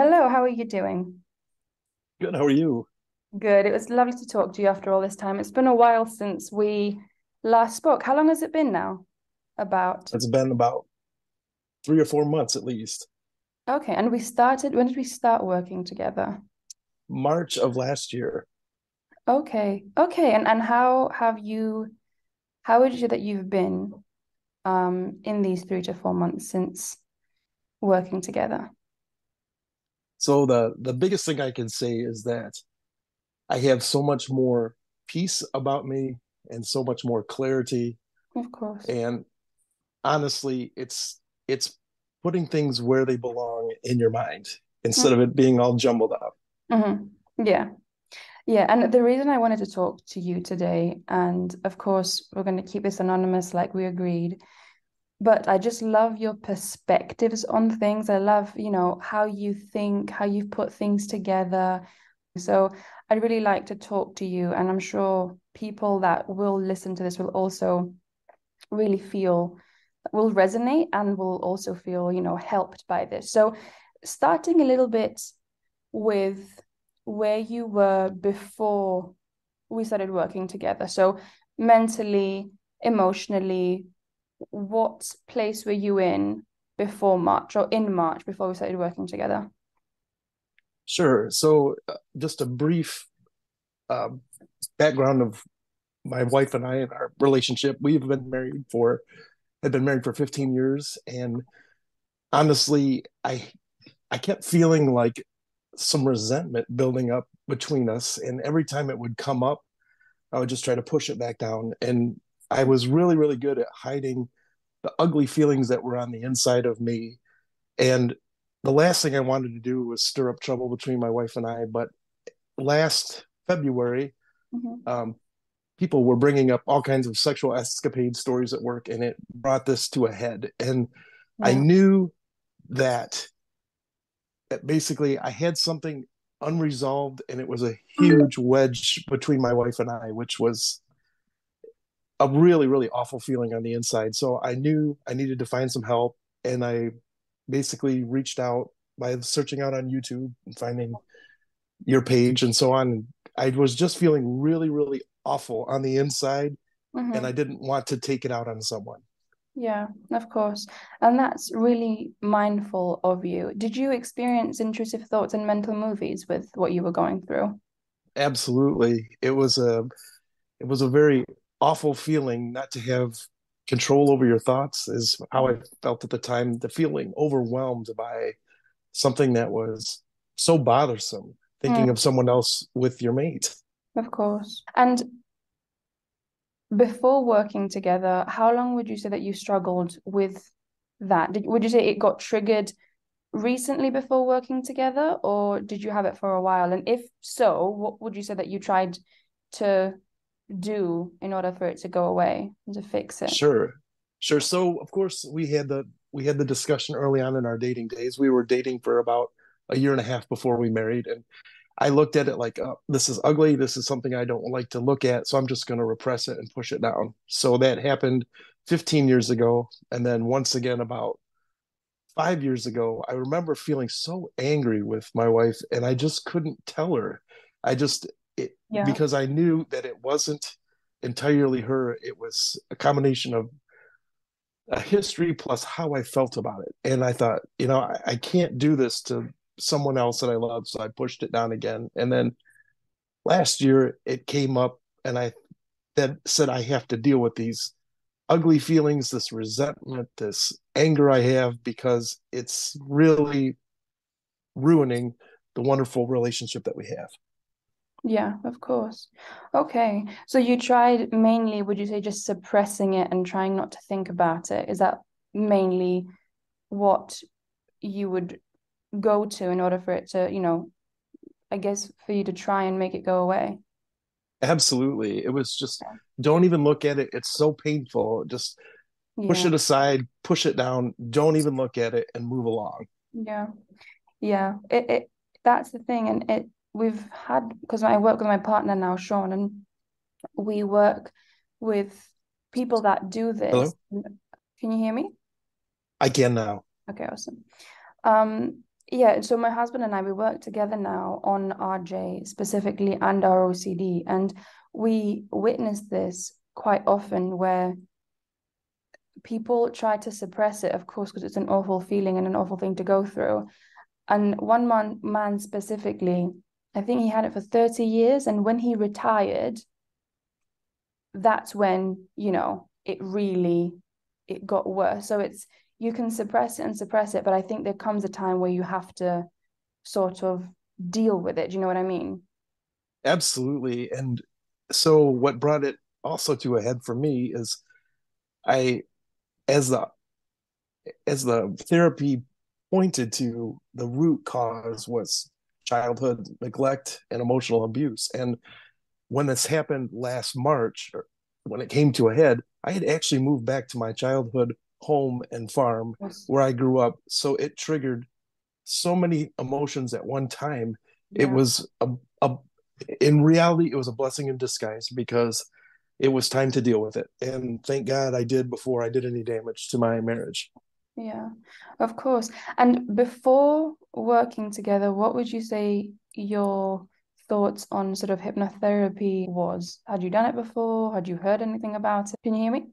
Hello, how are you doing? Good. How are you? Good. It was lovely to talk to you after all this time. It's been a while since we last spoke. How long has it been now? About. It's been about three or four months at least. Okay, and we started, when did we start working together? March of last year. Okay. Okay, and and how have you how would you that you've been um in these three to four months since working together? So the the biggest thing I can say is that I have so much more peace about me and so much more clarity. Of course. And honestly, it's it's putting things where they belong in your mind instead of it being all jumbled up. Mm-hmm. Yeah. Yeah, and the reason I wanted to talk to you today, and of course, we're going to keep this anonymous like we agreed, but I just love your perspectives on things. I love, you know, how you think, how you've put things together. So I'd really like to talk to you, and I'm sure people that will listen to this will also really feel will resonate and will also feel, you know, helped by this. So starting a little bit with where you were before we started working together. So mentally, emotionally, what place were you in before March or in March before we started working together? Sure. So, uh, just a brief uh, background of my wife and I and our relationship. We've been married for had been married for 15 years, and honestly, I I kept feeling like some resentment building up between us, and every time it would come up, I would just try to push it back down. And I was really, really good at hiding the ugly feelings that were on the inside of me. And the last thing I wanted to do was stir up trouble between my wife and I. But last February, mm-hmm. um, people were bringing up all kinds of sexual escapade stories at work, and it brought this to a head. And yeah. I knew that, that basically I had something unresolved, and it was a huge wedge between my wife and I, which was a really really awful feeling on the inside. So i knew i needed to find some help and i basically reached out by searching out on youtube and finding your page and so on. I was just feeling really really awful on the inside mm-hmm. and i didn't want to take it out on someone. Yeah of course. And that's really mindful of you. Did you experience intrusive thoughts and mental movies with what you were going through? Absolutely. It was a it was a very awful feeling not to have control over your thoughts is how I felt at the time. The feeling overwhelmed by something that was so bothersome, thinking mm. of someone else with your mate. Of course. And before working together, how long would you say that you struggled with that? Did, would you say it got triggered recently before working together, or did you have it for a while? And if so, what would you say that you tried to do in order for it to go away and to fix it? Sure. Sure. So of course we had the we had the discussion early on in our dating days. We were dating for about a year and a half before we married and I looked at it like, oh, this is ugly. This is something I don't like to look at. So I'm just going to repress it and push it down. So that happened 15 years ago. And then once again, about five years ago, I remember feeling so angry with my wife and I just couldn't tell her. I just, it, yeah. because I knew that it wasn't entirely her. It was a combination of a history plus how I felt about it. And I thought, you know, I, I can't do this to someone else that I love. So I pushed it down again. And then last year it came up and I that said I have to deal with these ugly feelings, this resentment, this anger I have because it's really ruining the wonderful relationship that we have. Yeah, of course. Okay. So you tried mainly, would you say, just suppressing it and trying not to think about it? Is that mainly what you would go to in order for it to, you know, I guess for you to try and make it go away? Absolutely. It was just don't even look at it. It's so painful. Just push yeah. it aside, push it down, don't even look at it and move along. Yeah. Yeah. It, it that's the thing. And it we've had because I work with my partner now, Sean, and we work with people that do this. Hello? Can you hear me? I can now. Okay, awesome. Um, Yeah, so my husband and I, we work together now on RJ specifically and ROCD. And we witness this quite often where people try to suppress it, of course, because it's an awful feeling and an awful thing to go through. And one man, man specifically, I think he had it for 30 years. And when he retired, that's when, you know, it really it got worse. So it's you can suppress it and suppress it, but I think there comes a time where you have to sort of deal with it. Do you know what I mean? Absolutely. And so what brought it also to a head for me is I as the as the therapy pointed to the root cause was childhood neglect and emotional abuse. And when this happened last March, when it came to a head, I had actually moved back to my childhood home and farm yes. where I grew up. So it triggered so many emotions at one time. Yeah. It was a, a, in reality, it was a blessing in disguise because it was time to deal with it. And thank God I did before I did any damage to my marriage. Yeah, of course. And before working together, what would you say your thoughts on sort of hypnotherapy was? Had you done it before? Had you heard anything about it? Can you hear me?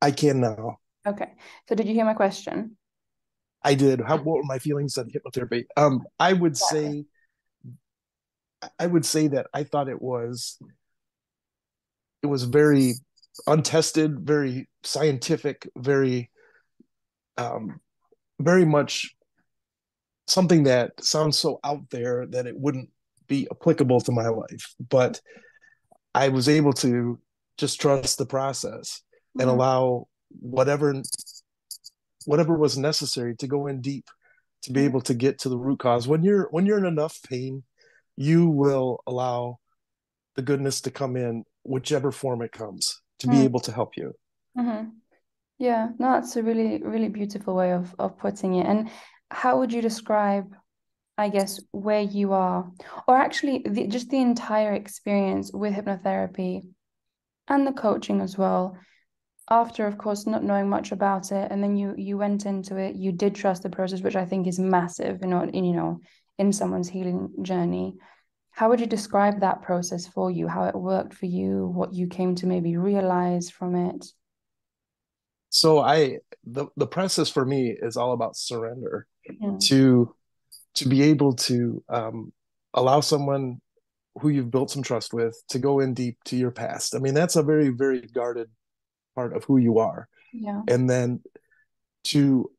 I can now. Okay. So did you hear my question? I did. How what were my feelings on hypnotherapy? Um, I would exactly. say I would say that I thought it was it was very untested, very scientific, very um very much something that sounds so out there that it wouldn't be applicable to my life. But I was able to just trust the process mm-hmm. and allow whatever whatever was necessary to go in deep to be able to get to the root cause when you're when you're in enough pain you will allow the goodness to come in whichever form it comes to be mm. able to help you mm-hmm. Yeah no that's a really really beautiful way of of putting it. And how would you describe i guess where you are? Or actually the, just the entire experience with hypnotherapy and the coaching as well after of course not knowing much about it and then you you went into it you did trust the process which i think is massive know in you know in someone's healing journey. How would you describe that process for you? How it worked for you? What you came to maybe realize from it so i the, the process for me is all about surrender mm. to to be able to um, allow someone who you've built some trust with to go in deep to your past i mean that's a very very guarded part of who you are yeah and then to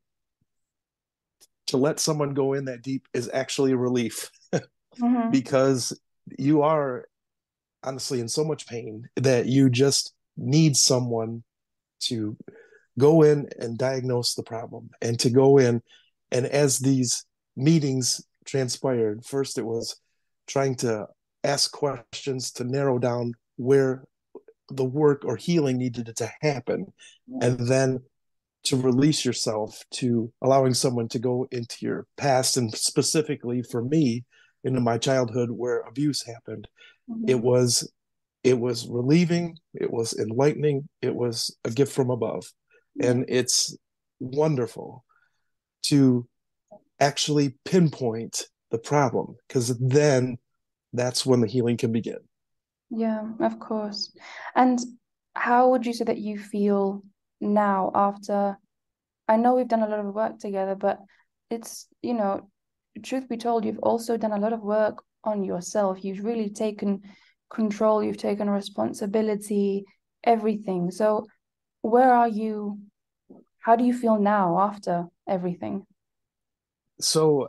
to let someone go in that deep is actually a relief mm-hmm. because you are honestly in so much pain that you just need someone to go in and diagnose the problem and to go in and as these meetings transpired first it was trying to ask questions to narrow down where the work or healing needed to happen and then to release yourself to allowing someone to go into your past and specifically for me into my childhood where abuse happened mm-hmm. it was it was relieving it was enlightening it was a gift from above. And it's wonderful to actually pinpoint the problem because then that's when the healing can begin yeah, of course. And how would you say that you feel now after? I know we've done a lot of work together, but it's, you know, truth be told, you've also done a lot of work on yourself. You've really taken control, you've taken responsibility, everything. So, where are you? How do you feel now after everything? So,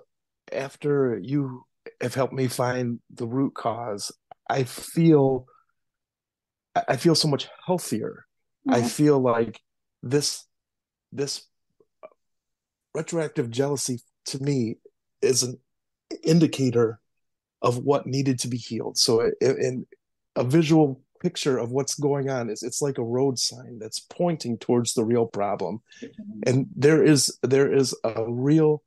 after you have helped me find the root cause, I feel I feel so much healthier. Mm-hmm. I feel like this this retroactive jealousy to me is an indicator of what needed to be healed. So in a visual picture of what's going on is it's like a road sign that's pointing towards the real problem. Mm-hmm. And there is there is a real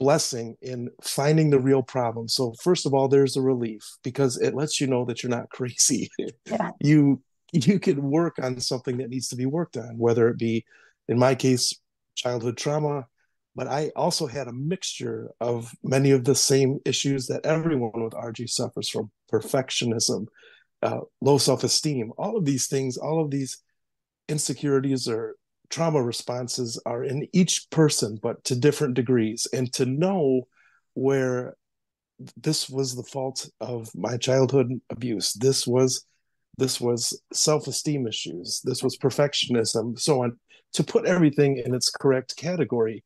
blessing in finding the real problem. So first of all, there's a relief because it lets you know that you're not crazy. Yeah. you you can work on something that needs to be worked on, whether it be, in my case, childhood trauma, but I also had a mixture of many of the same issues that everyone with RJ suffers from perfectionism, uh, low self esteem, all of these things, all of these insecurities or trauma responses are in each person, but to different degrees. And to know where this was the fault of my childhood abuse, this was this was self-esteem issues this was perfectionism so on to put everything in its correct category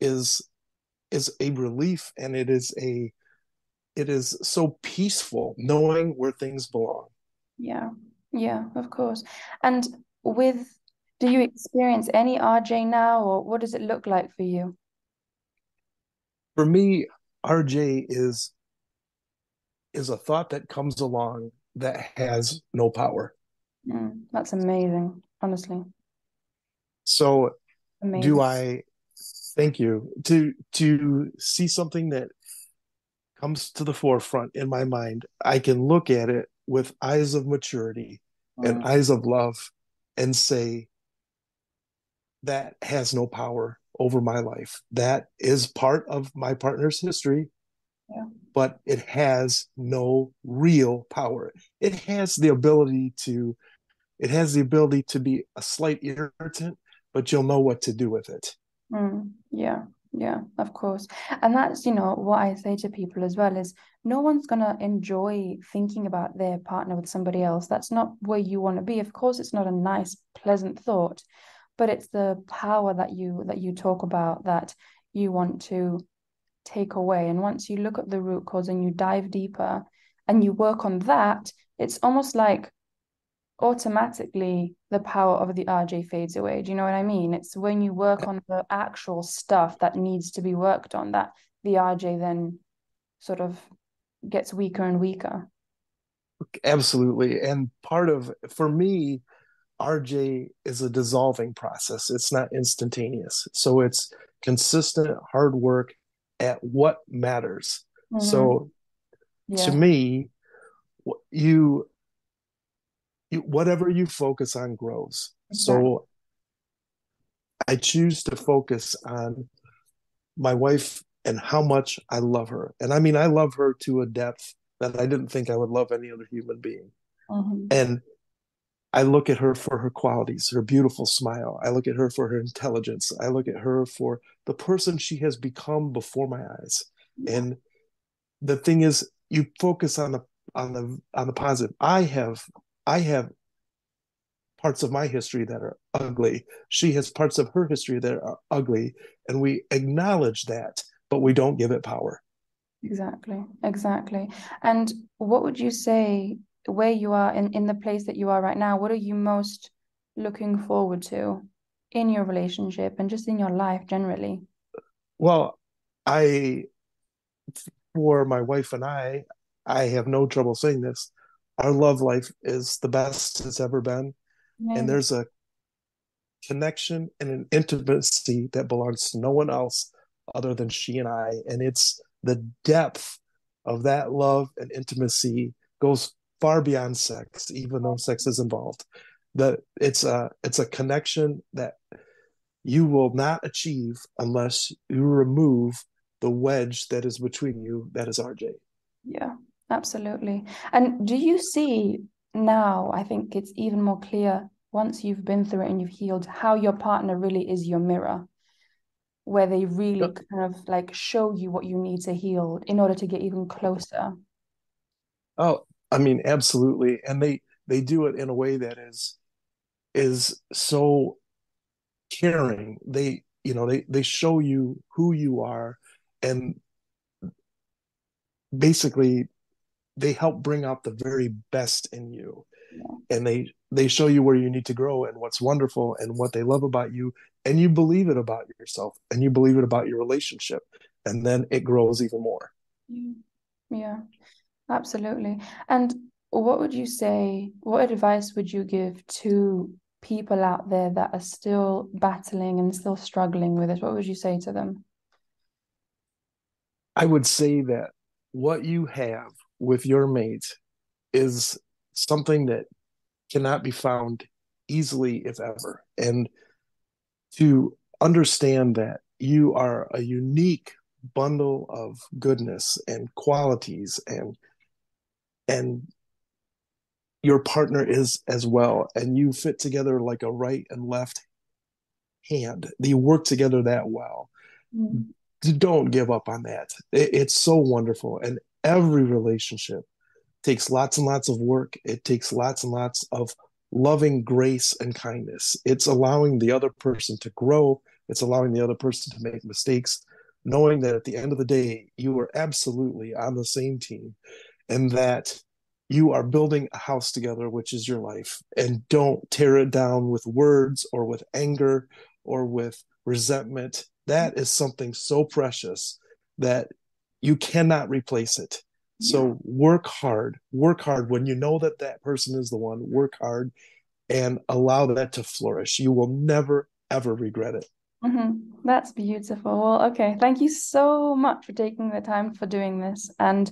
is is a relief and it is a it is so peaceful knowing where things belong yeah. Yeah of course. And with do you experience any rj now or what does it look like for you? For me rj is is a thought that comes along that has no power. Mm, that's amazing honestly. So amazing. do i thank you to to see something that comes to the forefront in my mind i can look at it with eyes of maturity mm. and eyes of love and say that has no power over my life that is part of my partner's history yeah. but it has no real power it has the ability to it has the ability to be a slight irritant but you'll know what to do with it Mm, yeah, yeah, of course. And that's, you know, what I say to people as well is no one's gonna enjoy thinking about their partner with somebody else. That's not where you want to be. Of course, it's not a nice, pleasant thought, but it's the power that you that you talk about that you want to take away. And once you look at the root cause and you dive deeper and you work on that, it's almost like automatically the power of the RJ fades away. Do you know what I mean? It's when you work on the actual stuff that needs to be worked on that the RJ then sort of gets weaker and weaker. Absolutely. And part of, for me, RJ is a dissolving process. It's not instantaneous. So it's consistent hard work at what matters. Mm-hmm. So yeah. to me, you whatever you focus on grows. So I choose to focus on my wife and how much I love her. And I mean, I love her to a depth that I didn't think I would love any other human being. Mm-hmm. And I look at her for her qualities, her beautiful smile. I look at her for her intelligence. I look at her for the person she has become before my eyes. And the thing is, you focus on the on the on the positive. I have I have parts of my history that are ugly. She has parts of her history that are ugly. And we acknowledge that, but we don't give it power. Exactly. Exactly. And what would you say where you are in, in the place that you are right now? What are you most looking forward to in your relationship and just in your life generally? Well, I, for my wife and I, I have no trouble saying this our love life is the best it's ever been. Yeah. And there's a connection and an intimacy that belongs to no one else other than she and I. And it's the depth of that love and intimacy goes far beyond sex, even though sex is involved. That it's a it's a connection that you will not achieve unless you remove the wedge that is between you, that is RJ. Yeah. Absolutely. And do you see now, I think it's even more clear once you've been through it and you've healed, how your partner really is your mirror, where they really yep. kind of like show you what you need to heal in order to get even closer. Oh, I mean, absolutely. And they they do it in a way that is is so caring. They, you know, they they show you who you are and basically they help bring out the very best in you. Yeah. and they they show you where you need to grow and what's wonderful and what they love about you. And you believe it about yourself and you believe it about your relationship. And then it grows even more. Mm-hmm. Yeah absolutely. And what would you say what advice would you give to people out there that are still battling and still struggling with it? What would you say to them? I would say that what you have with your mate is something that cannot be found easily, if ever. And to understand that you are a unique bundle of goodness and qualities and and your partner is as well and you fit together like a right and left hand you work together that well mm. don't give up on that it, it's so wonderful and every relationship takes lots and lots of work. It takes lots and lots of loving grace and kindness. It's allowing the other person to grow. It's allowing the other person to make mistakes knowing that at the end of the day you are absolutely on the same team and that you are building a house together, which is your life, and don't tear it down with words or with anger or with resentment. That is something so precious that you cannot replace it. Yeah. So work hard, work hard. When you know that that person is the one, work hard and allow that to flourish. You will never, ever regret it. Mm-hmm. That's beautiful. Well, okay. Thank you so much for taking the time for doing this. And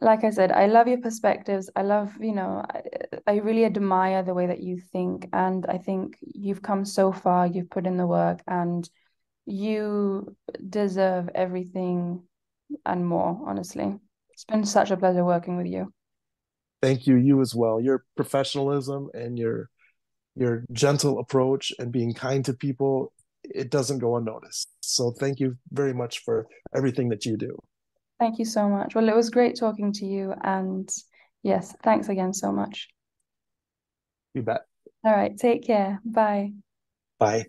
like I said, I love your perspectives. I love, you know, I, I, really admire the way that you think. And I think you've come so far, you've put in the work, and you deserve everything and more, honestly. It's been such a pleasure working with you. Thank you, you as well. Your professionalism and your your gentle approach and being kind to people, it doesn't go unnoticed. So thank you very much for everything that you do. Thank you so much. Well, it was great talking to you. And yes, thanks again so much. You bet. All right. Take care. Bye. Bye.